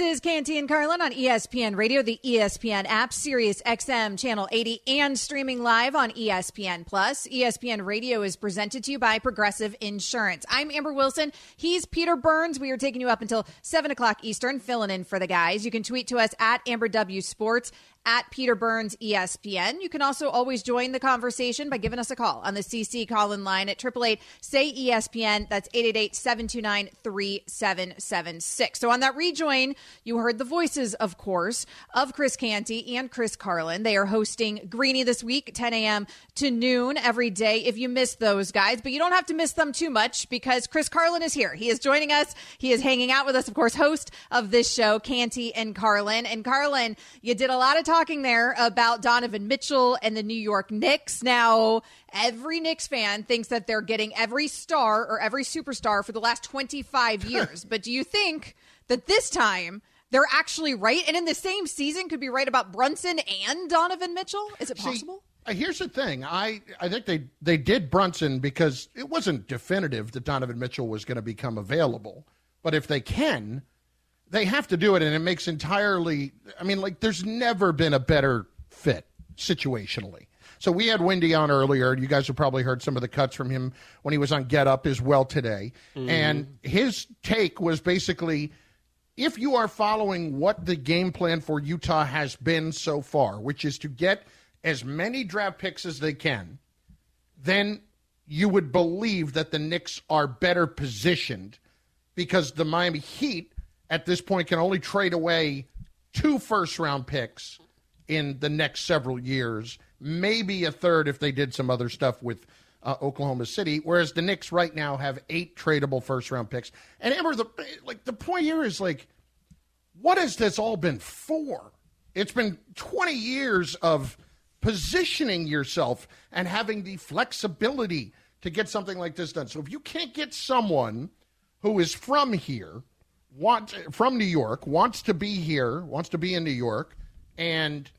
is Canty and Carlin on ESPN Radio, the ESPN app, Sirius XM channel 80, and streaming live on ESPN Plus. ESPN Radio is presented to you by Progressive Insurance. I'm Amber Wilson. He's Peter Burns. We are taking you up until 7 o'clock Eastern, filling in for the guys. You can tweet to us at Amber W Sports at Peter Burns ESPN. You can also always join the conversation by giving us a call on the CC call in line at 888 say ESPN. That's 888 729 3776. So on that rejoin, you heard the voices, of course, of Chris Canty and Chris Carlin. They are hosting Greeny this week, 10 a.m. to noon every day if you miss those guys, but you don't have to miss them too much because Chris Carlin is here. He is joining us. He is hanging out with us, of course, host of this show, Canty and Carlin. And Carlin, you did a lot of talking there about Donovan Mitchell and the New York Knicks. Now, every Knicks fan thinks that they're getting every star or every superstar for the last 25 years. but do you think that this time they're actually right? And in the same season, could be right about Brunson and Donovan Mitchell? Is it possible? See, uh, here's the thing. I, I think they, they did Brunson because it wasn't definitive that Donovan Mitchell was going to become available. But if they can, they have to do it, and it makes entirely. I mean, like there's never been a better fit situationally. So we had Windy on earlier. You guys have probably heard some of the cuts from him when he was on Get Up as well today. Mm-hmm. And his take was basically if you are following what the game plan for Utah has been so far, which is to get as many draft picks as they can, then you would believe that the Knicks are better positioned because the Miami Heat at this point can only trade away two first round picks in the next several years, maybe a third if they did some other stuff with uh, Oklahoma City. Whereas the Knicks right now have eight tradable first round picks. And Amber, the like the point here is like, what has this all been for? It's been 20 years of positioning yourself and having the flexibility to get something like this done. So if you can't get someone who is from here want from New York, wants to be here, wants to be in New York, and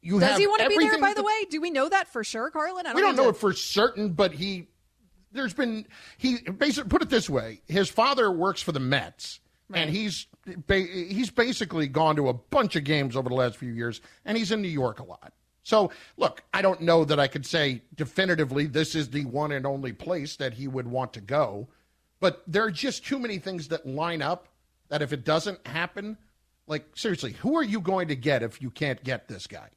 you does he want to be there? By the way, do we know that for sure, Carlin? Don't we don't know to... it for certain, but he there's been he basically put it this way: his father works for the Mets, right. and he's he's basically gone to a bunch of games over the last few years, and he's in New York a lot. So, look, I don't know that I could say definitively this is the one and only place that he would want to go. But there are just too many things that line up that if it doesn't happen, like seriously, who are you going to get if you can't get this guy?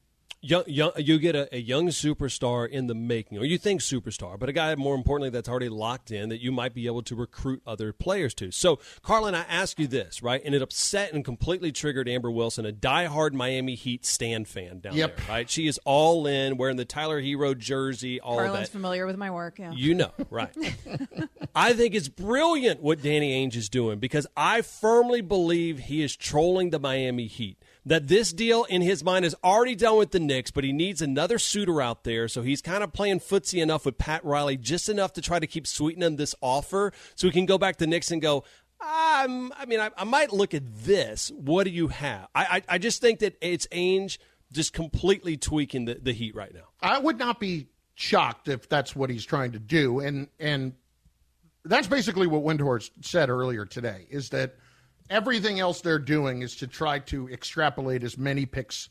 Young, young, you get a, a, young superstar in the making, or you think superstar, but a guy more importantly that's already locked in that you might be able to recruit other players to. So, Carlin, I ask you this, right? And it upset and completely triggered Amber Wilson, a diehard Miami Heat stand fan down yep. there, right? She is all in, wearing the Tyler Herro jersey, all Carlin's that. familiar with my work, yeah. You know, right? I think it's brilliant what Danny Ainge is doing because I firmly believe he is trolling the Miami Heat that this deal in his mind is already done with the Knicks, but he needs another suitor out there. So he's kind of playing footsie enough with Pat Riley, just enough to try to keep sweetening this offer so he can go back to Knicks and go, um, I mean, I, I, might look at this. What do you have? I, I, I just think that it's Ainge just completely tweaking the, the Heat right now. I would not be shocked if that's what he's trying to do. And, and that's basically what Windhorst said earlier today is that – everything else they're doing is to try to extrapolate as many picks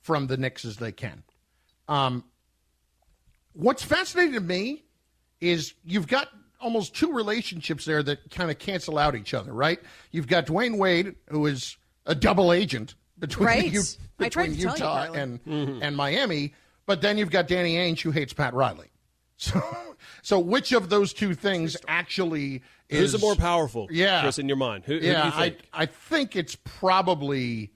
from the Knicks as they can. Um, what's fascinating to me is you've got almost two relationships there that kind of cancel out each other, right? You've got Dwyane Wade, who is a double agent between, right. U- between Utah you, and mm-hmm. and Miami, but then you've got Danny Ainge, who hates Pat Riley. So, so which of those two things actually is Who's more powerful? Yeah, Chris, in your mind, who, yeah, who think? I I think it's probably,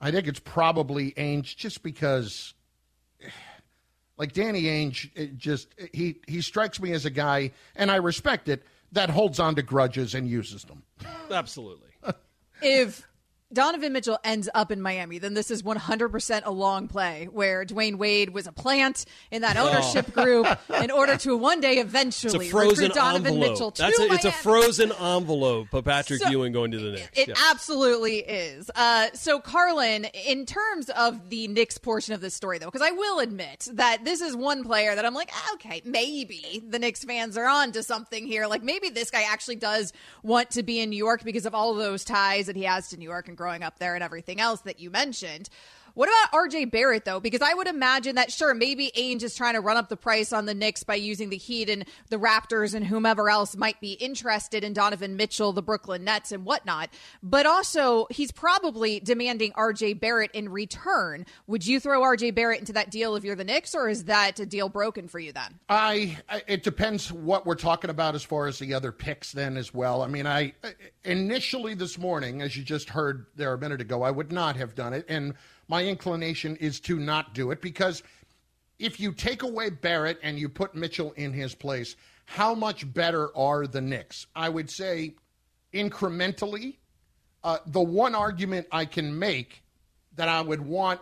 I think it's probably Ainge, just because, like Danny Ainge, just he he strikes me as a guy, and I respect it that holds on to grudges and uses them. Absolutely. if Donovan Mitchell ends up in Miami, then this is 100% a long play where Dwyane Wade was a plant in that ownership oh. group in order to one day eventually recruit Donovan envelope. Mitchell to That's a, It's a frozen envelope for Patrick so, Ewing going to the Knicks. It yeah. absolutely is. Uh, so, Carlin, in terms of the Knicks portion of this story, though, because I will admit that this is one player that I'm like, ah, okay, maybe the Knicks fans are on to something here. Like, maybe this guy actually does want to be in New York because of all of those ties that he has to New York and growing up there and everything else that you mentioned. What about RJ Barrett though? Because I would imagine that sure, maybe Ainge is trying to run up the price on the Knicks by using the Heat and the Raptors and whomever else might be interested in Donovan Mitchell, the Brooklyn Nets and whatnot. But also he's probably demanding RJ Barrett in return. Would you throw RJ Barrett into that deal if you're the Knicks, or is that a deal broken for you then? I, it depends what we're talking about as far as the other picks then as well. I mean, I initially this morning, as you just heard there a minute ago, I would not have done it and my inclination is to not do it because if you take away Barrett and you put Mitchell in his place, how much better are the Knicks? I would say incrementally. Uh, the one argument I can make that I would want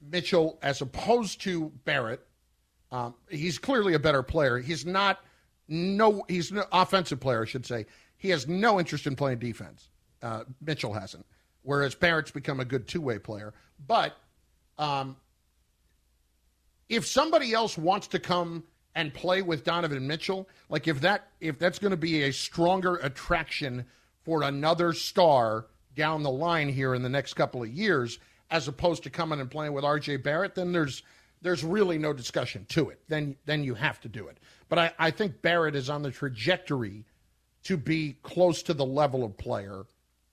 Mitchell as opposed to Barrett, um, he's clearly a better player. He's not no, he's an offensive player, I should say. He has no interest in playing defense. Uh, Mitchell hasn't whereas Barrett's become a good two way player. But um, if somebody else wants to come and play with Donovan Mitchell, like if that if that's going to be a stronger attraction for another star down the line here in the next couple of years, as opposed to coming and playing with RJ Barrett, then there's there's really no discussion to it. Then then you have to do it. But I, I think Barrett is on the trajectory to be close to the level of player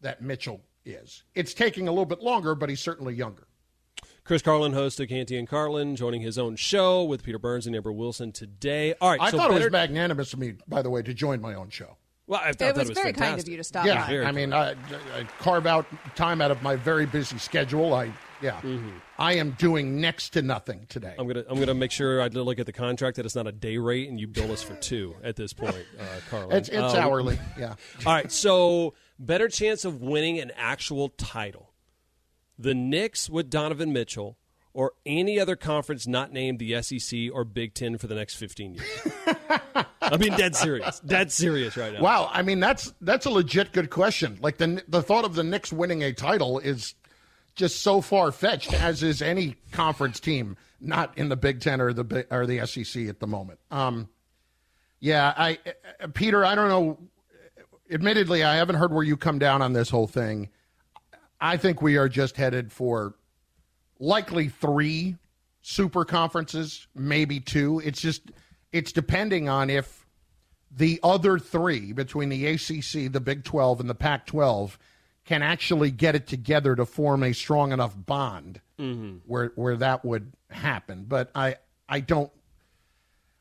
that Mitchell is. It's taking a little bit longer, but he's certainly younger. Chris Carlin, host of Canty and Carlin, joining his own show with Peter Burns and Amber Wilson today. All right, I so thought better... it was magnanimous of me, by the way, to join my own show. Well, I thought it was, was very fantastic. kind of you to stop. Yeah, by. I mean, I, I, carve out time out of my very busy schedule. I yeah, mm-hmm. I am doing next to nothing today. I'm gonna I'm gonna make sure I look at the contract that it's not a day rate and you bill us for two at this point, uh, Carlin. It's, it's um, hourly. Yeah. All right, so better chance of winning an actual title the Knicks with Donovan Mitchell or any other conference not named the SEC or Big Ten for the next 15 years? I mean, dead serious. Dead serious right now. Wow. I mean, that's that's a legit good question. Like the the thought of the Knicks winning a title is just so far fetched, as is any conference team not in the Big Ten or the or the SEC at the moment. Um, yeah, I Peter, I don't know. Admittedly, I haven't heard where you come down on this whole thing. I think we are just headed for likely three super conferences, maybe two. It's just it's depending on if the other three between the ACC, the Big 12 and the Pac 12 can actually get it together to form a strong enough bond mm-hmm. where where that would happen. But I I don't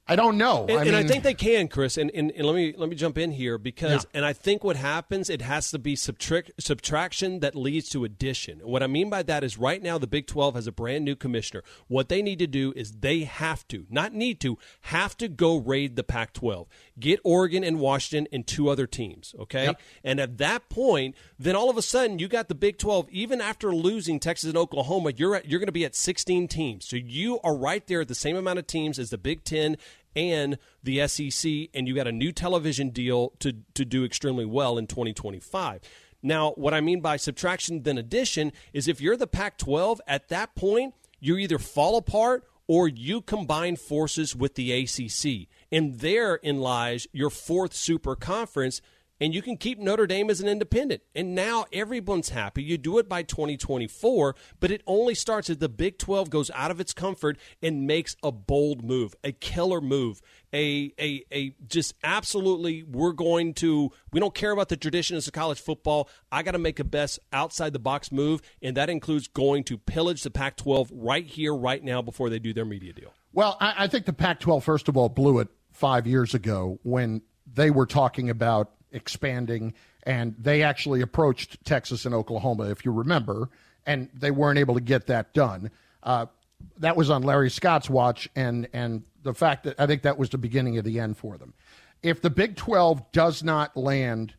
I don't know. And I, mean, and I think they can, Chris. And, and, and, let me let me jump in here because, yeah. and I think what happens, it has to be subtract, subtraction that leads to addition. What I mean by that is, right now the Big Twelve has a brand new commissioner. What they need to do is they have to, not need to, have to go raid the Pac-12, get Oregon and Washington and two other teams. Okay, yep. and at that point, then all of a sudden you got the Big Twelve. Even after losing Texas and Oklahoma, you're at, you're going to be at 16 teams. So you are right there at the same amount of teams as the Big Ten and the SEC, and you got a new television deal to, to do extremely well in 2025. Now, what I mean by subtraction then addition is if you're the Pac 12, at that point, you either fall apart or you combine forces with the ACC. And therein lies your fourth super conference and you can keep Notre Dame as an independent. And now everyone's happy. You do it by 2024, but it only starts if the Big 12 goes out of its comfort and makes a bold move, a killer move, a a a just absolutely we're going to we don't care about the traditions of college football. I got to make a best outside the box move, and that includes going to pillage the Pac-12 right here, right now, before they do their media deal. Well, I, I think the Pac-12 first of all blew it five years ago when they were talking about expanding, and they actually approached Texas and Oklahoma, if you remember, and they weren't able to get that done. Uh, that was on Larry Scott's watch, and and the fact that I think that was the beginning of the end for them. If the Big Twelve does not land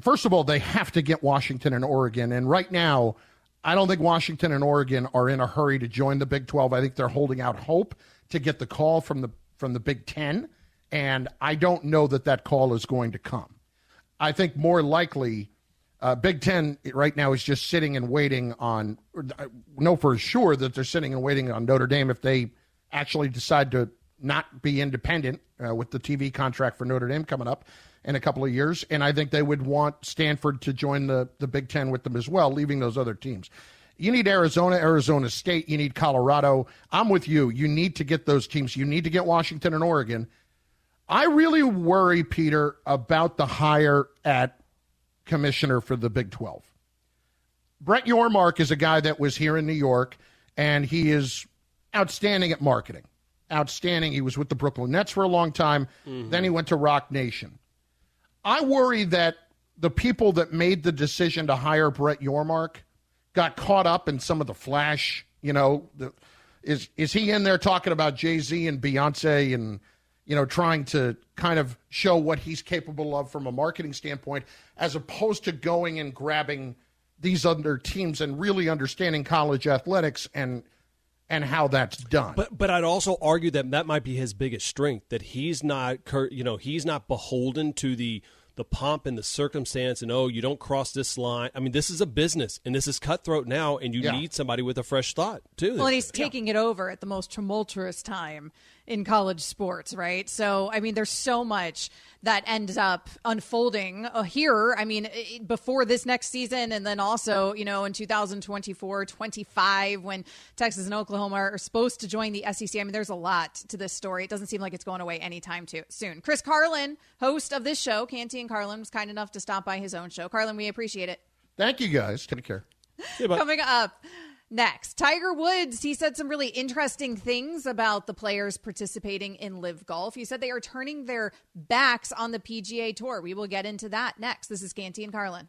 first of all, they have to get Washington and Oregon. And right now, I don't think Washington and Oregon are in a hurry to join the Big 12. I think they're holding out hope to get the call from the from the Big 10, and I don't know that that call is going to come. I think more likely uh, Big 10 right now is just sitting and waiting on I know for sure that they're sitting and waiting on Notre Dame if they actually decide to not be independent uh, with the TV contract for Notre Dame coming up in a couple of years. And I think they would want Stanford to join the, the Big Ten with them as well, leaving those other teams. You need Arizona, Arizona State. You need Colorado. I'm with you. You need to get those teams. You need to get Washington and Oregon. I really worry, Peter, about the hire at commissioner for the Big 12. Brett Yormark is a guy that was here in New York, and he is outstanding at marketing. Outstanding. He was with the Brooklyn Nets for a long time. Mm-hmm. Then he went to Roc Nation. I worry that the people that made the decision to hire Brett Yormark got caught up in some of the flash. You know, the, is is he in there talking about Jay Z and Beyonce and you know trying to kind of show what he's capable of from a marketing standpoint, as opposed to going and grabbing these other teams and really understanding college athletics and and how that's done. But but I'd also argue that that might be his biggest strength that he's not you know he's not beholden to the the pomp and the circumstance and oh you don't cross this line i mean this is a business and this is cutthroat now and you yeah. need somebody with a fresh thought too well and he's taking yeah. it over at the most tumultuous time in college sports, right? So, I mean, there's so much that ends up unfolding uh, here. I mean, before this next season, and then also, you know, in 2024, 25, when Texas and Oklahoma are supposed to join the SEC. I mean, there's a lot to this story. It doesn't seem like it's going away anytime too soon. Chris Carlin, host of this show, Canty and Carlin, was kind enough to stop by his own show. Carlin, we appreciate it. Thank you, guys. Take care. Coming up. Next, Tiger Woods, he said some really interesting things about the players participating in LIV Golf. He said they are turning their backs on the PGA Tour. We will get into that next. This is Canty and Carlin.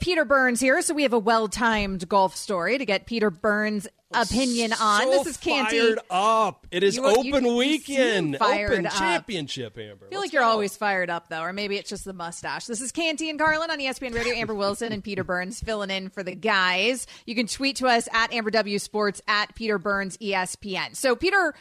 Peter Burns here, so we have a well-timed golf story to get Peter Burns' opinion on. This is Canty. Fired up! It is you, open you, weekend, open up. championship. Amber, I feel like you're go. always fired up though, or maybe it's just the mustache. This is Canty and Carlin on ESPN Radio. Amber Wilson and Peter Burns filling in for the guys. You can tweet to us at Amber W Sports at Peter Burns ESPN. So Peter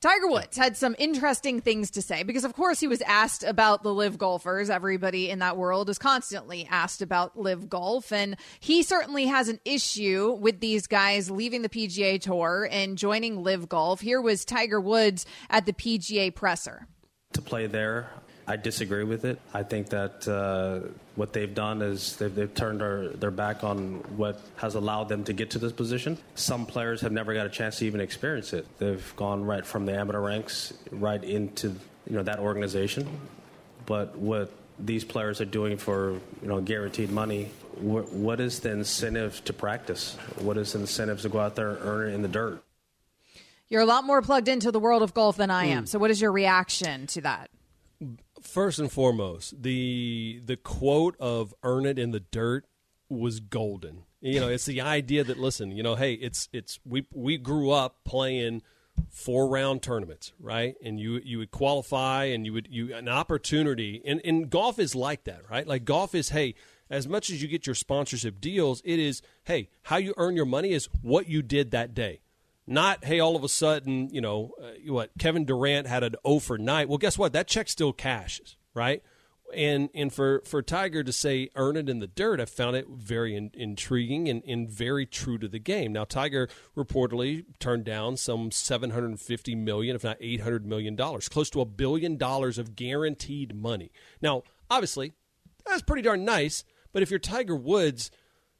Tiger Woods had some interesting things to say because, of course, he was asked about the LIV golfers. Everybody in that world is constantly asked about LIV golf. And he certainly has an issue with these guys leaving the PGA Tour and joining LIV golf. Here was Tiger Woods at the PGA presser. To play there, I disagree with it. I think that uh, what they've done is they've, they've turned their, their back on what has allowed them to get to this position. Some players have never got a chance to even experience it. They've gone right from the amateur ranks right into you know that organization. But what these players are doing for you know guaranteed money, what, what is the incentive to practice? What is the incentive to go out there and earn it in the dirt? You're a lot more plugged into the world of golf than I am. Mm. So, what is your reaction to that? First and foremost, the the quote of "earn it in the dirt" was golden. You know, it's the idea that listen, you know, hey, it's it's we we grew up playing four round tournaments, right? And you you would qualify and you would you an opportunity and, and golf is like that, right? Like golf is hey, as much as you get your sponsorship deals, it is hey, how you earn your money is what you did that day. Not, hey, all of a sudden, you know, uh, what Kevin Durant had an O for night. Well, guess what? That check still cashes, right? And and for, for Tiger to say earn it in the dirt, I found it very in, intriguing and, and very true to the game. Now, Tiger reportedly turned down some seven hundred fifty million, if not eight hundred million dollars, close to a billion dollars of guaranteed money. Now, obviously, that's pretty darn nice. But if you're Tiger Woods,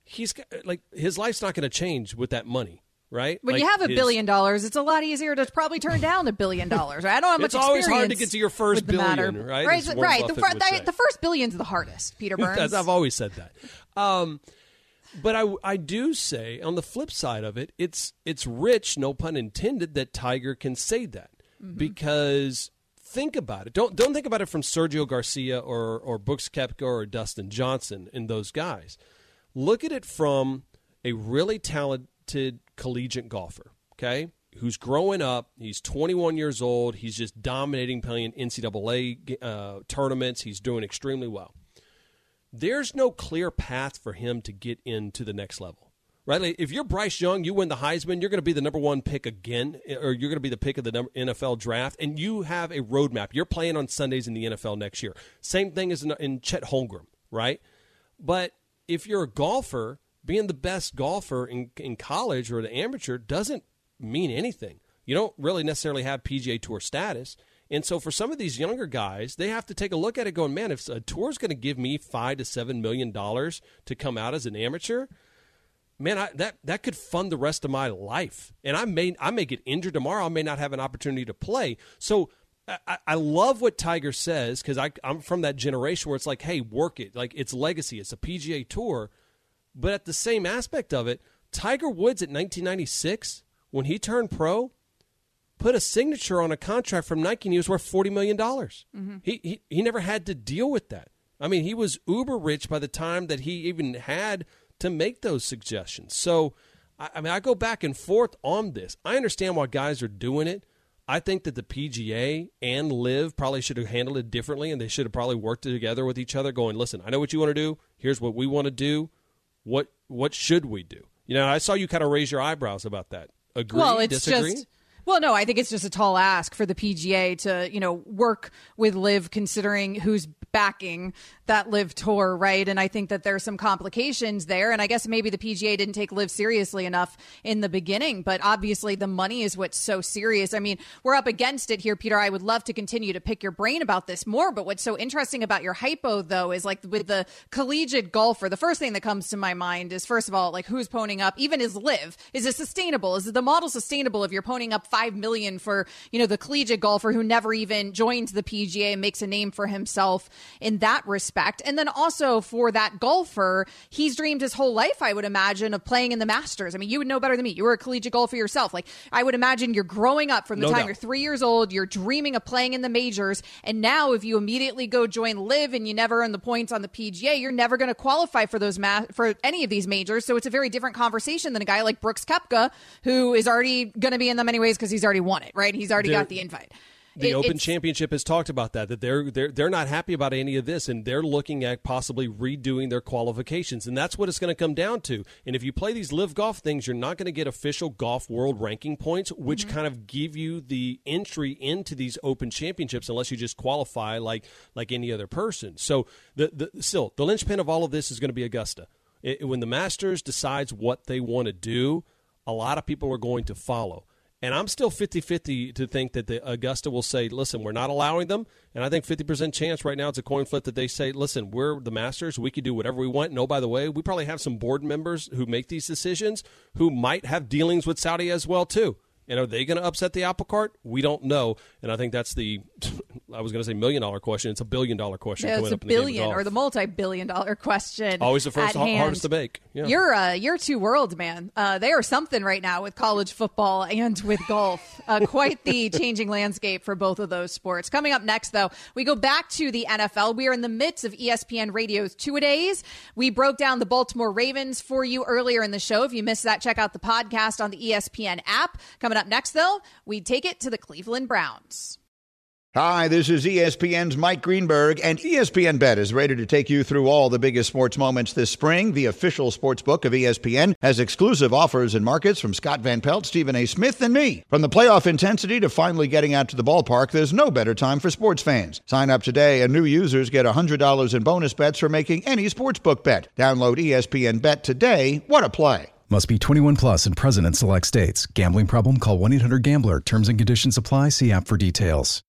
he's like his life's not going to change with that money right? When Like you have a his- billion dollars, it's a lot easier to probably turn down a billion dollars. Right? I don't have much It's always hard to get to your first billion, right? Right, right. The, would the, the first billion's the hardest, Peter Burns. I've always said that. Um, but I, I do say on the flip side of it, it's it's rich, no pun intended, that Tiger can say that because think about it. Don't don't think about it from Sergio Garcia or or Brooks Koepka or Dustin Johnson and those guys. Look at it from a really talented collegiate golfer. Okay. Who's growing up? He's 21 years old. He's just dominating, playing NCAA uh, tournaments. He's doing extremely well there's no clear path for him to get into the next level. Right? Like, if you're Bryce Young, you win the Heisman, you're going to be the number one pick again, or you're going to be the pick of the NFL draft, and you have a roadmap. You're playing on Sundays in the NFL next year. Same thing as in, in Chet Holmgren, right? But if you're a golfer, being the best golfer in, in college or the amateur doesn't mean anything. You don't really necessarily have PGA Tour status. And so for some of these younger guys, they have to take a look at it going, man, if a tour is going to give me five to seven million dollars to come out as an amateur, man, I, that that could fund the rest of my life. And I may I may get injured tomorrow. I may not have an opportunity to play. So I, I love what Tiger says because I'm from that generation where it's like, hey, work it. Like it's legacy. It's a PGA tour. But at the same aspect of it, Tiger Woods at 1996 when he turned pro put a signature on a contract from Nike and he was worth $40 million. Mm-hmm. He, he, he never had to deal with that. I mean, he was uber rich by the time that he even had to make those suggestions. So, I, I mean, I go back and forth on this. I understand why guys are doing it. I think that the PGA and LIV probably should have handled it differently, and they should have probably worked together with each other. Going, listen, I know what you want to do. Here's what we want to do. What what should we do? You know, I saw you kind of raise your eyebrows about that. Agree? well, it's disagree? just. Well, no, I think it's just a tall ask for the PGA to, you know, work with LIV considering who's backing that LIV tour, right? And I think that there's some complications there. And I guess maybe the PGA didn't take LIV seriously enough in the beginning, but obviously the money is what's so serious. I mean, we're up against it here, Peter. I would love to continue to pick your brain about this more, but what's so interesting about your hypo, though, is like with the collegiate golfer, the first thing that comes to my mind is, first of all, like who's ponying up, even is LIV. Is it sustainable? Is the model sustainable if you're ponying up five million for, you know, the collegiate golfer who never even joins the PGA and makes a name for himself in that respect? And then also for that golfer, he's dreamed his whole life, I would imagine, of playing in the Masters. I mean, you would know better than me. You were a collegiate golfer yourself. Like, I would imagine you're growing up from the No time doubt. you're three years old, you're dreaming of playing in the majors. And now, if you immediately go join LIV and you never earn the points on the PGA, you're never going to qualify for those ma- for any of these majors. So it's a very different conversation than a guy like Brooks Koepka, who is already going to be in them anyways because he's already won it, right? He's already They're- got the invite. the It- Open Championship has talked about that that they're they're they're not happy about any of this and they're looking at possibly redoing their qualifications and that's what it's going to come down to. And if you play these LIV golf things, you're not going to get official golf world ranking points which Mm-hmm. kind of give you the entry into these Open Championships unless you just qualify like like any other person. So the the still the linchpin of all of this is going to be Augusta. It, when the Masters decides what they want to do, a lot of people are going to follow. And I'm still 50 50 to think that the Augusta will say, listen, we're not allowing them. And I think 50% chance right now it's a coin flip that they say, listen, we're the masters. We can do whatever we want. And oh, by the way, we probably have some board members who make these decisions who might have dealings with Saudi as well, too. And are they going to upset the apple cart? We don't know. And I think that's the, I was going to say million dollar question. It's a billion dollar question. Yeah, it's a in the billion or the multi-billion dollar question. Always the first hand. hardest to make. Yeah. You're uh, you're two worlds, man. Uh, they are something right now with college football and with golf. Uh, quite the changing landscape for both of those sports. Coming up next, though, we go back to the NFL. We are in the midst of ESPN Radio's two a days. We broke down the Baltimore Ravens for you earlier in the show. If you missed that, check out the podcast on the ESPN app. Coming up next, though, we take it to the Cleveland Browns. Hi, this is ESPN's Mike Greenberg, and ESPN Bet is ready to take you through all the biggest sports moments this spring. The official sports book of ESPN has exclusive offers and markets from Scott Van Pelt, Stephen A. Smith, and me. From the playoff intensity to finally getting out to the ballpark, there's no better time for sports fans. Sign up today, and new users get $100 in bonus bets for making any sportsbook bet. Download ESPN Bet today. What a play! Must be 21 plus and present in select states. Gambling problem? Call 1 800 Gambler. Terms and conditions apply. See app for details.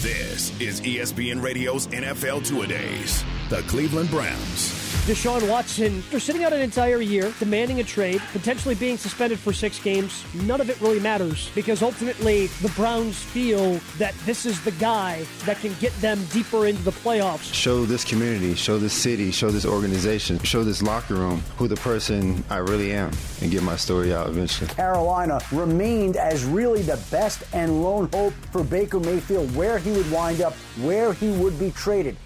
This is ESPN Radio's NFL Two A Days. The Cleveland Browns. Deshaun Watson, they're sitting out an entire year, demanding a trade, potentially being suspended for six games. None of it really matters because ultimately the Browns feel that this is the guy that can get them deeper into the playoffs. Show this community, show this city, show this organization, show this locker room who the person I really am and get my story out eventually. Carolina remained as really the best and lone hope for Baker Mayfield, where he would wind up, where he would be traded.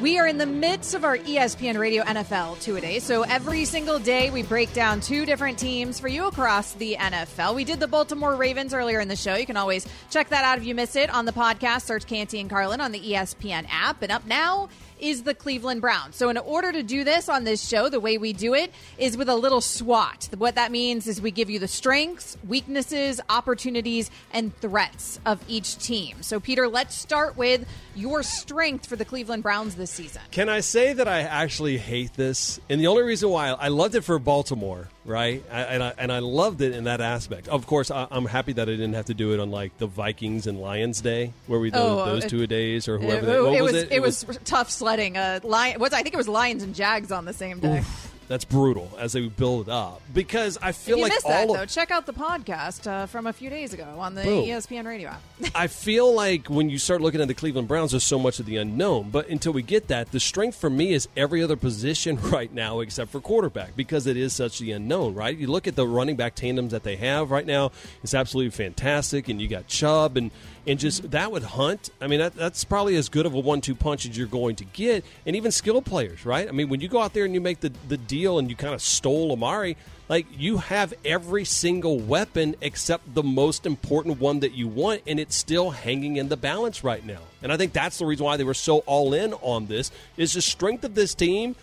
We are in the midst of our ESPN Radio NFL two a day. So every single day we break down two different teams for you across the NFL. We did the Baltimore Ravens earlier in the show. You can always check that out if you missed it on the podcast. Search Canty and Carlin on the ESPN app. And up now is the Cleveland Browns. So in order to do this on this show, the way we do it is with a little SWOT. What that means is we give you the strengths, weaknesses, opportunities, and threats of each team. So Peter, let's start with your strength for the Cleveland Browns this season. Can I say that I actually hate this? And the only reason why I loved it for Baltimore, right? I, and I and I loved it in that aspect. Of course, I, I'm happy that I didn't have to do it on like the Vikings and Lions Day, where we do Oh, those it- two a days or It, whoever. they- what it was, was, it? it was tough sledding. Uh, lion, what's I think it was Lions and Jags on the same day. that's brutal as they build it up because I If feel you like missed all that, of, though, check out the podcast uh, from a few days ago on the Boom. ESPN radio app. I feel like when you start looking at the Cleveland Browns, there's so much of the unknown. But until we get that, the strength for me is every other position right now except for quarterback because it is such the unknown, right? You look at the running back tandems that they have right now; it's absolutely fantastic. And you got Chubb and and just that would Hunt. I mean, that, that's probably as good of a one-two punch as you're going to get, and even skill players, right? I mean, when you go out there and you make the the deal and you kind of stole Amari. Like you have every single weapon except the most important one that you want, and it's still hanging in the balance right now. And I think that's the reason why they were so all in on this. Is the strength of this team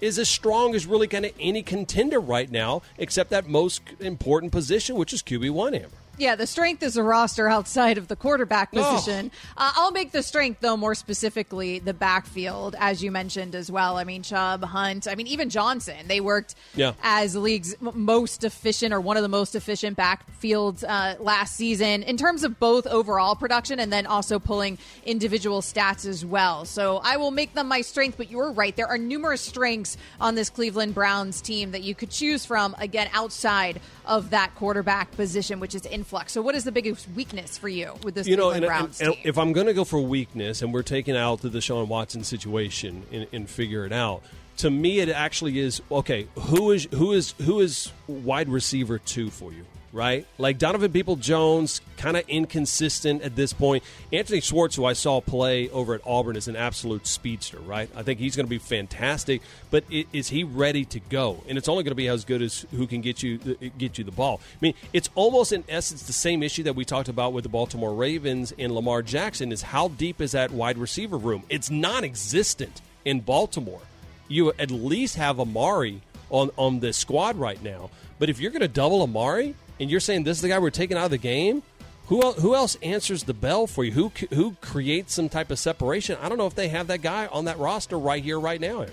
is as strong as really kind of any contender right now, except that most important position, which is QB one. Amber. Yeah, the strength is a roster outside of the quarterback Oh. position. Uh, I'll make the strength, though, more specifically the backfield, as you mentioned as well. I mean, Chubb, Hunt, I mean, even Johnson. They worked Yeah. as the league's most efficient or one of the most efficient backfields uh, last season in terms of both overall production and then also pulling individual stats as well. So I will make them my strength, but you're right. There are numerous strengths on this Cleveland Browns team that you could choose from, again, outside of that quarterback position, which is influx. So, what is the biggest weakness for you with this you know, and, Browns and- and if I'm going to go for weakness, and we're taking out the Deshaun Watson situation and, and figure it out, to me, it actually is okay. Who is who is who is wide receiver two for you? Right, like Donovan Peoples-Jones, kind of inconsistent at this point. Anthony Schwartz, who I saw play over at Auburn, is an absolute speedster. Right, I think he's going to be fantastic. But is he ready to go? And it's only going to be as good as who can get you uh, get you the ball. I mean, it's almost in essence the same issue that we talked about with the Baltimore Ravens and Lamar Jackson. Is how deep is that wide receiver room? It's non-existent in Baltimore. You at least have Amari on on this squad right now. But if you're going to double Amari and you're saying this is the guy we're taking out of the game, who who else answers the bell for you? Who who creates some type of separation? I don't know if they have that guy on that roster right here, right now.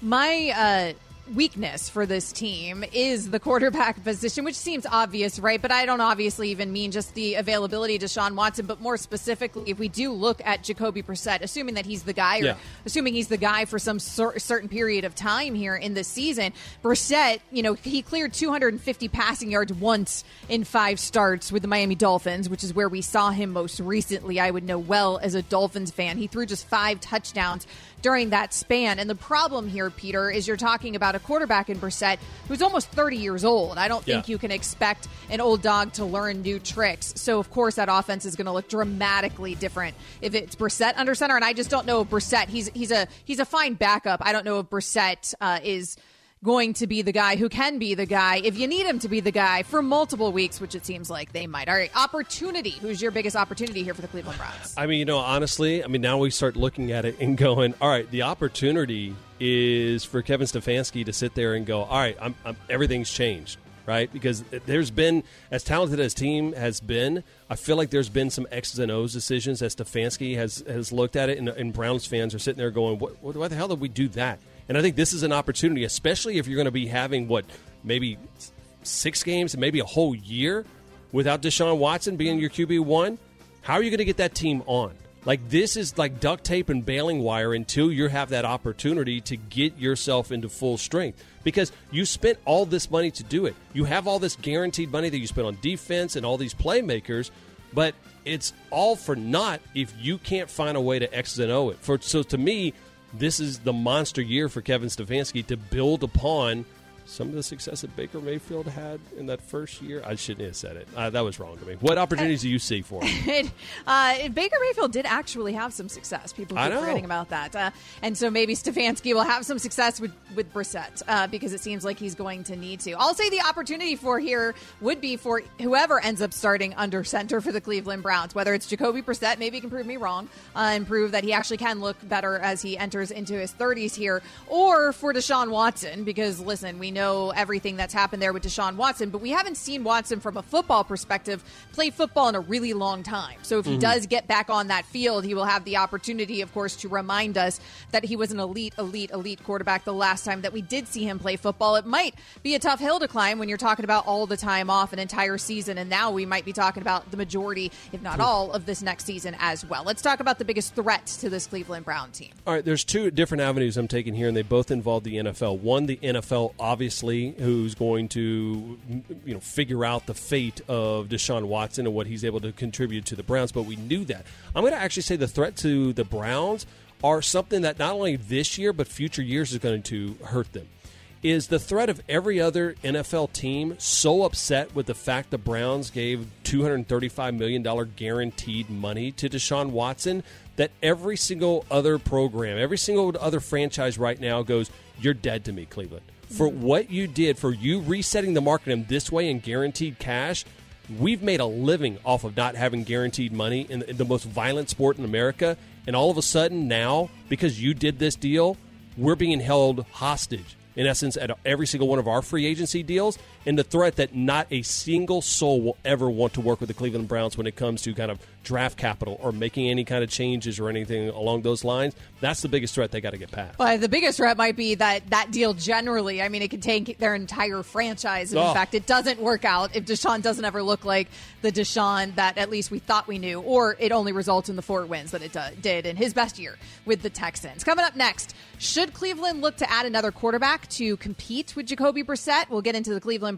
My uh, weakness for this team is the quarterback position, which seems obvious, right? But I don't obviously even mean just the availability Deshaun Watson, but more specifically, if we do look at Jacoby Brissett, assuming that he's the guy, or Yeah. assuming he's the guy for some cer- certain period of time here in this season, Brissett, you know, he cleared 250 passing yards once in five starts with the Miami Dolphins, which is where we saw him most recently. I would know well as a Dolphins fan. He threw just five touchdowns during that span. And the problem here, Peter, is you're talking about a quarterback in Brissett who's almost 30 years old. I don't think you can expect an old dog to learn new tricks. So, of course, that offense is going to look dramatically different if it's Brissett under center. And I just don't know if Brissett, he's, he's, a, he's a fine backup. I don't know if Brissett uh, is going to be the guy who can be the guy if you need him to be the guy for multiple weeks, which it seems like they might. All right, opportunity. Who's your biggest opportunity here for the Cleveland Browns? I mean, you know, honestly, I mean, now we start looking at it and going, all right, the opportunity is for Kevin Stefanski to sit there and go, all right, I'm, I'm, everything's changed, right? Because there's been, as talented as team has been, I feel like there's been some X's and O's decisions as Stefanski has, has looked at it, and, and Browns fans are sitting there going, what, why the hell did we do that? And I think this is an opportunity, especially if you're going to be having, what, maybe six games maybe a whole year without Deshaun Watson being your QB one. How are you going to get that team on? Like this is like duct tape and baling wire until you have that opportunity to get yourself into full strength. Because you spent all this money to do it. You have all this guaranteed money that you spent on defense and all these playmakers, but it's all for naught if you can't find a way to X and O it. For so to me, this is the monster year for Kevin Stefanski to build upon some of the success that Baker Mayfield had in that first year. I shouldn't have said it. Uh, that was wrong to me. What opportunities do you see for him? uh, Baker Mayfield did actually have some success. People keep forgetting about that. Uh, and so maybe Stefanski will have some success with, with Brissett uh, because it seems like he's going to need to. I'll say the opportunity for here would be for whoever ends up starting under center for the Cleveland Browns, whether it's Jacoby Brissett, maybe he can prove me wrong uh, and prove that he actually can look better as he enters into his 30s here, or for Deshaun Watson, because listen, we know know everything that's happened there with Deshaun Watson, but we haven't seen Watson from a football perspective play football in a really long time. So if he mm-hmm. does get back on that field, he will have the opportunity, of course, to remind us that he was an elite, elite, elite quarterback the last time that we did see him play football. It might be a tough hill to climb when you're talking about all the time off an entire season, and now we might be talking about the majority, if not all, of this next season as well. Let's talk about the biggest threat to this Cleveland Brown team. All right, there's two different avenues I'm taking here, and they both involve the NFL. One, the NFL obviously obviously, who's going to you know figure out the fate of Deshaun Watson and what he's able to contribute to the Browns. But we knew that. I'm going to actually say the threat to the Browns are something that not only this year but future years is going to hurt them. Is the threat of every other NFL team so upset with the fact the Browns gave $235 million guaranteed money to Deshaun Watson that every single other program, every single other franchise right now goes, You're dead to me, Cleveland for what you did for you resetting the market in this way and guaranteed cash. We've made a living off of not having guaranteed money in the, in the most violent sport in America. And all of a sudden, now, because you did this deal, we're being held hostage in essence, at every single one of our free agency deals, and the threat that not a single soul will ever want to work with the Cleveland Browns when it comes to kind of draft capital or making any kind of changes or anything along those lines. That's the biggest threat they got to get past. Well, the biggest threat might be that that deal generally. I mean, it could take their entire franchise. Oh. In fact, it doesn't work out if Deshaun doesn't ever look like the Deshaun that at least we thought we knew, or it only results in the four wins that it did in his best year with the Texans. Coming up next, should Cleveland look to add another quarterback to compete with Jacoby Brissett? We'll get into the Cleveland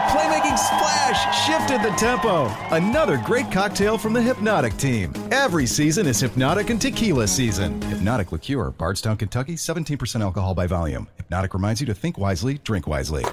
The playmaking splash shifted the tempo. Another great cocktail from the Hypnotic team. Every season is Hypnotic and Tequila season. Hypnotic Liqueur, Bardstown, Kentucky, 17% alcohol by volume. Hypnotic reminds you to think wisely, drink wisely.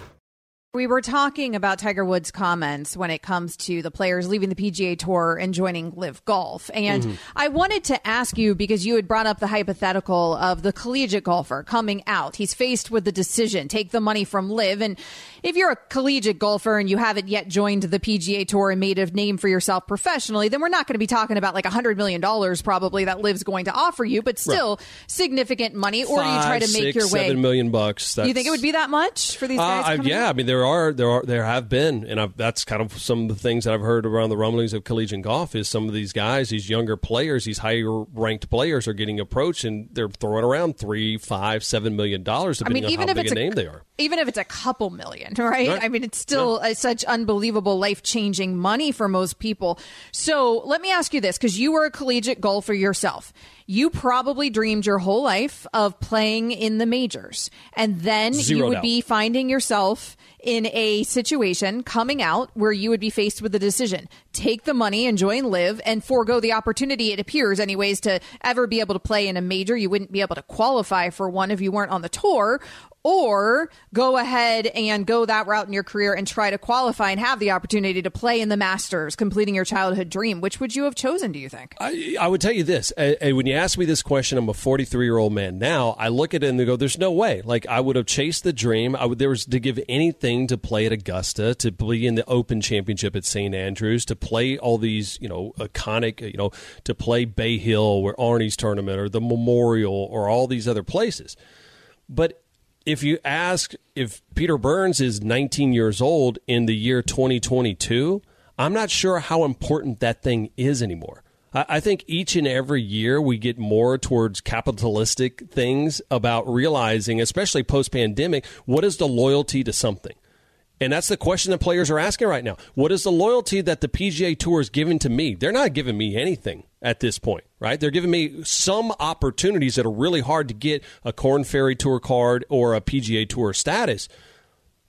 We were talking about Tiger Woods' comments when it comes to the players leaving the PGA Tour and joining LIV Golf. And mm-hmm. I wanted to ask you because you had brought up the hypothetical of the collegiate golfer coming out. He's faced with the decision take the money from LIV. And if you're a collegiate golfer and you haven't yet joined the PGA Tour and made a name for yourself professionally, then we're not going to be talking about like a $100 million probably that LIV's going to offer you, but still right. significant money. Or do you try to make six, your way? Seven million bucks. That's... You think it would be that much for these guys? Uh, yeah, I mean, there are there are there have been, and I've, that's kind of some of the things that I've heard around the rumblings of collegiate golf is some of these guys, these younger players, these higher ranked players, are getting approached and they're throwing around three, five, seven million dollars, depending I mean, even on how big a name they are. Even if it's a couple million, right? right. I mean, it's still yeah. such unbelievable, life changing money for most people. So let me ask you this, because you were a collegiate golfer yourself you probably dreamed your whole life of playing in the majors. And then Zero you would doubt. be finding yourself in a situation coming out where you would be faced with the decision take the money and join LIV and forego the opportunity it appears anyways to ever be able to play in a major you wouldn't be able to qualify for one if you weren't on the tour or go ahead and go that route in your career and try to qualify and have the opportunity to play in the Masters, completing your childhood dream. Which would you have chosen, do you think? I, I would tell you this. Eh, eh, when you ask me this question, I'm a 43 year old man now. I look at it and go, there's no way. Like, I would have chased the dream. I would, there was to give anything to play at Augusta, to be in the Open Championship at St. Andrews, to play all these, you know, iconic, eh, you know, to play Bay Hill or Arnie's tournament or the Memorial or all these other places. But if you ask if Peter Burns is 19 years old in the year 2022, I'm not sure how important that thing is anymore. I think each and every year we get more towards capitalistic things about realizing, especially post pandemic, what is the loyalty to something? And that's the question that players are asking right now. What is the loyalty that the PGA Tour is giving to me? They're not giving me anything at this point, right? They're giving me some opportunities that are really hard to get a Korn Ferry Tour card or a PGA Tour status.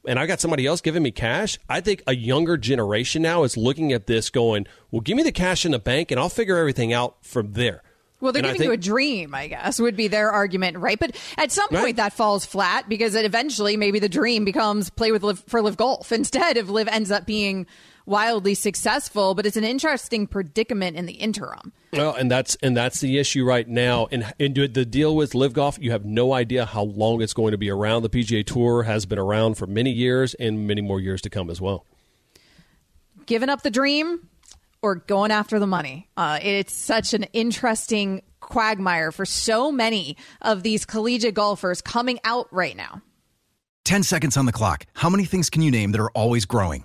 And I got somebody else giving me cash. I think a younger generation now is looking at this going, well, give me the cash in the bank and I'll figure everything out from there. Well, they're And giving you a dream, I guess, would be their argument, right? But at some point, Right. that falls flat because it eventually maybe the dream becomes play with LIV for LIV golf instead of LIV ends up being wildly successful. But it's an interesting predicament in the interim. Well, and that's and that's the issue right now. And and do- the deal with LIV Golf, you have no idea how long it's going to be around. The PGA Tour has been around for many years and many more years to come as well. Giving up the dream or going after the money. Uh, it's such an interesting quagmire for so many of these collegiate golfers coming out right now. 10 seconds on the clock. How many things can you name that are always growing?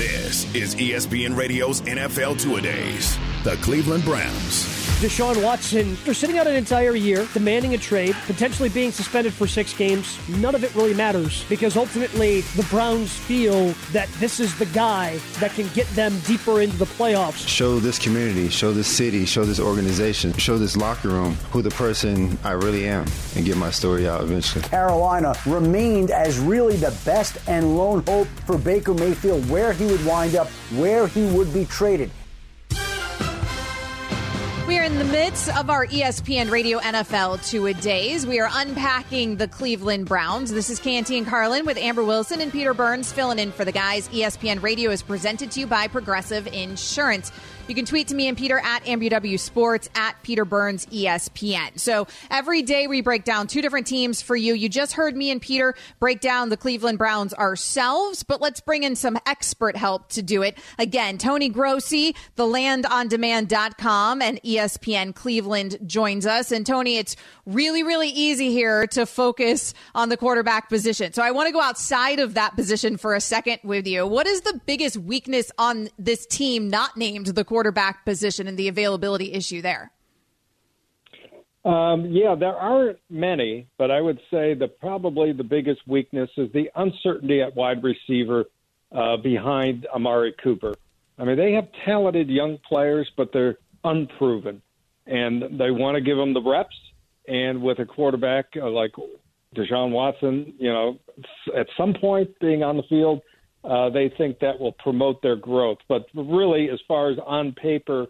This is ESPN Radio's NFL Two A Days. The Cleveland Browns. Deshaun Watson, after sitting out an entire year, demanding a trade, potentially being suspended for six games, none of it really matters because ultimately the Browns feel that this is the guy that can get them deeper into the playoffs. Show this community, show this city, show this organization, show this locker room who the person I really am and get my story out eventually. Carolina remained as really the best and lone hope for Baker Mayfield, where he would wind up, where he would be traded. We are in the midst of our ESPN Radio NFL two a days. We are unpacking the Cleveland Browns. This is Canty and Carlin with Amber Wilson and Peter Burns filling in for the guys. ESPN Radio is presented to you by Progressive Insurance. You can tweet to me and Peter at AmbuW Sports at Peter Burns ESPN. So every day we break down two different teams for you. You just heard me and Peter break down the Cleveland Browns ourselves, but let's bring in some expert help to do it. Again, Tony Grossi, the landondemand.com and ESPN Cleveland joins us. And Tony, it's really, really easy here to focus on the quarterback position. So I want to go outside of that position for a second with you. What is the biggest weakness on this team not named the quarterback position and the availability issue there? Um, yeah, there aren't many, but I would say that probably the biggest weakness is the uncertainty at wide receiver uh, behind Amari Cooper. I mean, they have talented young players, but they're unproven, and they want to give them the reps. And with a quarterback uh, like Deshaun Watson, you know, at some point being on the field, uh, they think that will promote their growth. But really, as far as on paper,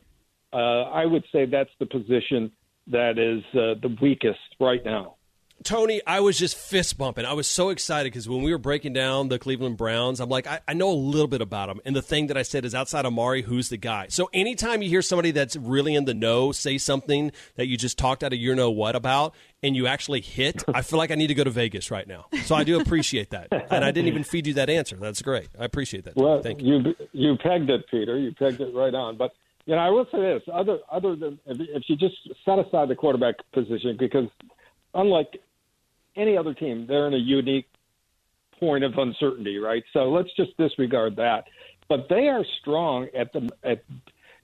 uh, I would say that's the position that is uh, the weakest right now. Tony, I was just fist bumping. I was so excited because when we were breaking down the Cleveland Browns, I'm like, I, I know a little bit about them. And the thing that I said is outside of Mari, who's the guy? So anytime you hear somebody that's really in the know say something that you just talked out of your know what about and you actually hit, I feel like I need to go to Vegas right now. So I do appreciate that. And I didn't even feed you that answer. That's great. I appreciate that. Well, Thank you. you you pegged it, Peter. You pegged it right on. But you know, I will say this: other other than if, if you just set aside the quarterback position, because unlike any other team, they're in a unique point of uncertainty, right? So let's just disregard that. But they are strong at the at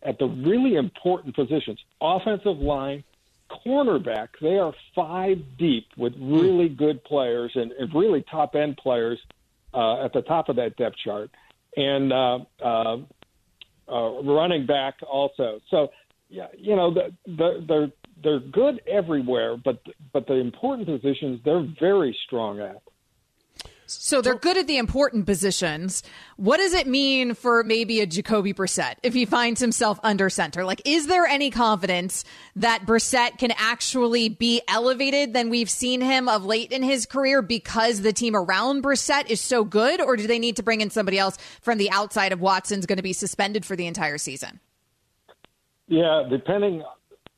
at the really important positions: offensive line, cornerback. They are five deep with really good players and, and really top end players uh, at the top of that depth chart, and uh, uh, uh, running back also. So, yeah, you know, the, the, they're they're good everywhere, but but the important positions they're very strong at. So they're good at the important positions. What does it mean for maybe a Jacoby Brissett if he finds himself under center? Like, is there any confidence that Brissett can actually be elevated than we've seen him of late in his career because the team around Brissett is so good? Or do they need to bring in somebody else from the outside of Watson's going to be suspended for the entire season? Yeah, depending,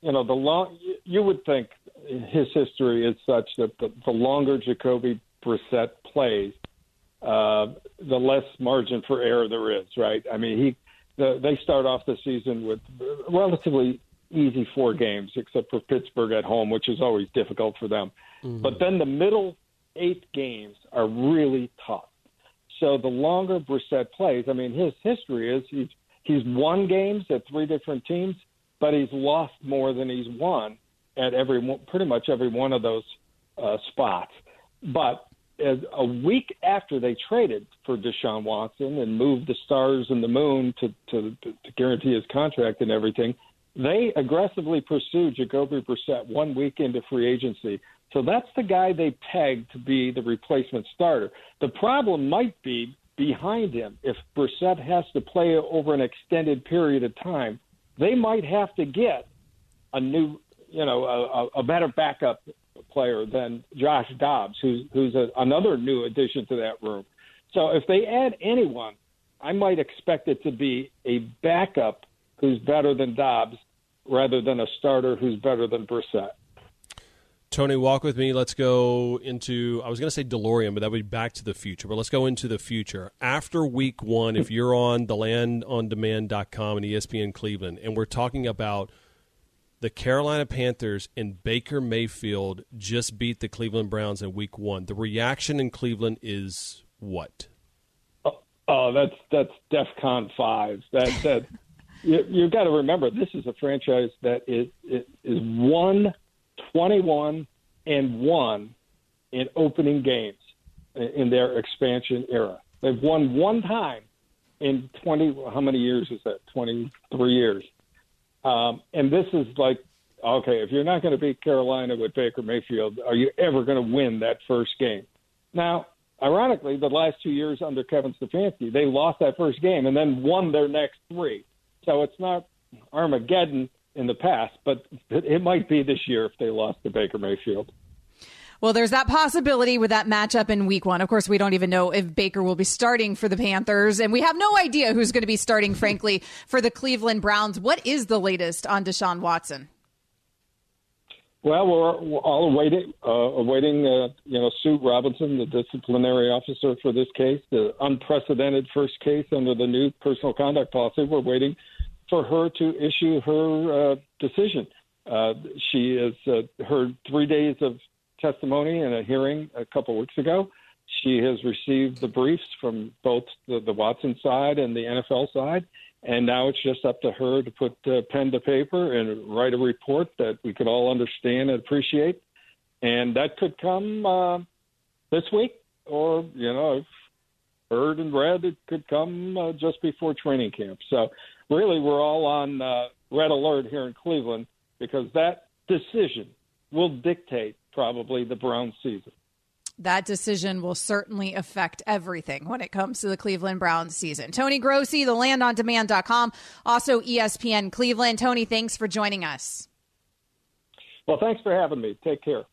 you know, the long, you would think his history is such that the, the longer Jacoby Brissett plays, uh, the less margin for error there is, right? I mean, he the, they start off the season with relatively easy four games, except for Pittsburgh at home, which is always difficult for them. Mm-hmm. But then the middle eight games are really tough. So the longer Brissett plays, I mean, his history is he's he's won games at three different teams, but he's lost more than he's won at every pretty much every one of those uh, spots. But as a week after they traded for Deshaun Watson and moved the stars and the moon to, to, to guarantee his contract and everything, they aggressively pursued Jacoby Brissett one week into free agency. So that's the guy they pegged to be the replacement starter. The problem might be behind him. If Brissett has to play over an extended period of time, they might have to get a new, you know, a, a better backup player than Josh Dobbs, who's who's a, another new addition to that room. So if they add anyone, I might expect it to be a backup who's better than Dobbs rather than a starter who's better than Brissett. Tony, walk with me. Let's go into, I was going to say DeLorean, but that would be back to the future. But let's go into the future. After week one, if you're on thelandondemand.com and ESPN Cleveland, and we're talking about – the Carolina Panthers and Baker Mayfield just beat the Cleveland Browns in Week One. The reaction in Cleveland is what? Oh, oh that's that's DefCon five. That that you, you've got to remember this is a franchise that is is one twenty one and one in opening games in their expansion era. They've won one time in twenty. How many years is that? Twenty three years. Um, and this is like, okay, if you're not going to beat Carolina with Baker Mayfield, are you ever going to win that first game? Now, ironically, the last two years under Kevin Stefanski, they lost that first game and then won their next three. So it's not Armageddon in the past, but it might be this year if they lost to Baker Mayfield. Well, there's that possibility with that matchup in week one. Of course, we don't even know if Baker will be starting for the Panthers, and we have no idea who's going to be starting, frankly, for the Cleveland Browns. What is the latest on Deshaun Watson? Well, we're all awaiting, uh, awaiting uh, you know, Sue Robinson, the disciplinary officer for this case, the unprecedented first case under the new personal conduct policy. We're waiting for her to issue her uh, decision. Uh, she has uh, heard three days of testimony in a hearing a couple weeks ago. She has received the briefs from both the, the Watson side and the NFL side, and now it's just up to her to put uh, pen to paper and write a report that we could all understand and appreciate. And that could come uh, this week, or you know, if heard and read, it could come uh, just before training camp. So really, we're all on uh, red alert here in Cleveland because that decision will dictate probably the Browns season. That decision will certainly affect everything when it comes to the Cleveland Browns season. Tony Grossi, thelandondemand.com, also ESPN Cleveland. Tony, thanks for joining us. Well, thanks for having me. Take care.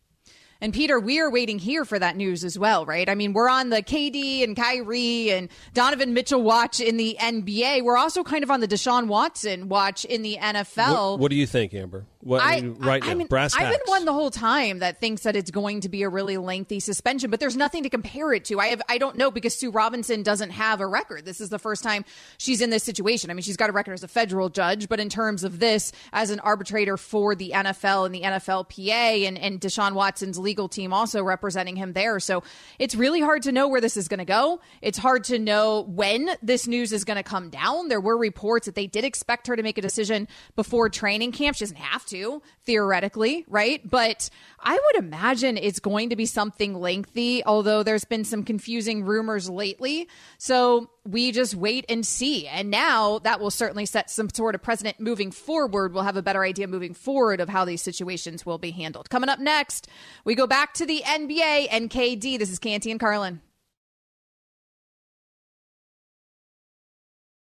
And Peter, we are waiting here for that news as well, right? I mean, we're on the KD and Kyrie and Donovan Mitchell watch in the NBA. We're also kind of on the Deshaun Watson watch in the NFL. What, what do you think, Amber? What, I, right I, now, mean, brass I've been one the whole time that thinks that it's going to be a really lengthy suspension, but there's nothing to compare it to. I have, I don't know because Sue Robinson doesn't have a record. This is the first time she's in this situation. I mean, she's got a record as a federal judge, but in terms of this as an arbitrator for the NFL and the NFLPA and, and Deshaun Watson's legal team also representing him there. So it's really hard to know where this is going to go. It's hard to know when this news is going to come down. There were reports that they did expect her to make a decision before training camp. She doesn't have to to, theoretically, right? But I would imagine it's going to be something lengthy, although there's been some confusing rumors lately. So we just wait and see. And now that will certainly set some sort of precedent moving forward. We'll have a better idea moving forward of how these situations will be handled. Coming up next, we go back to the NBA and KD. This is Canty and Carlin.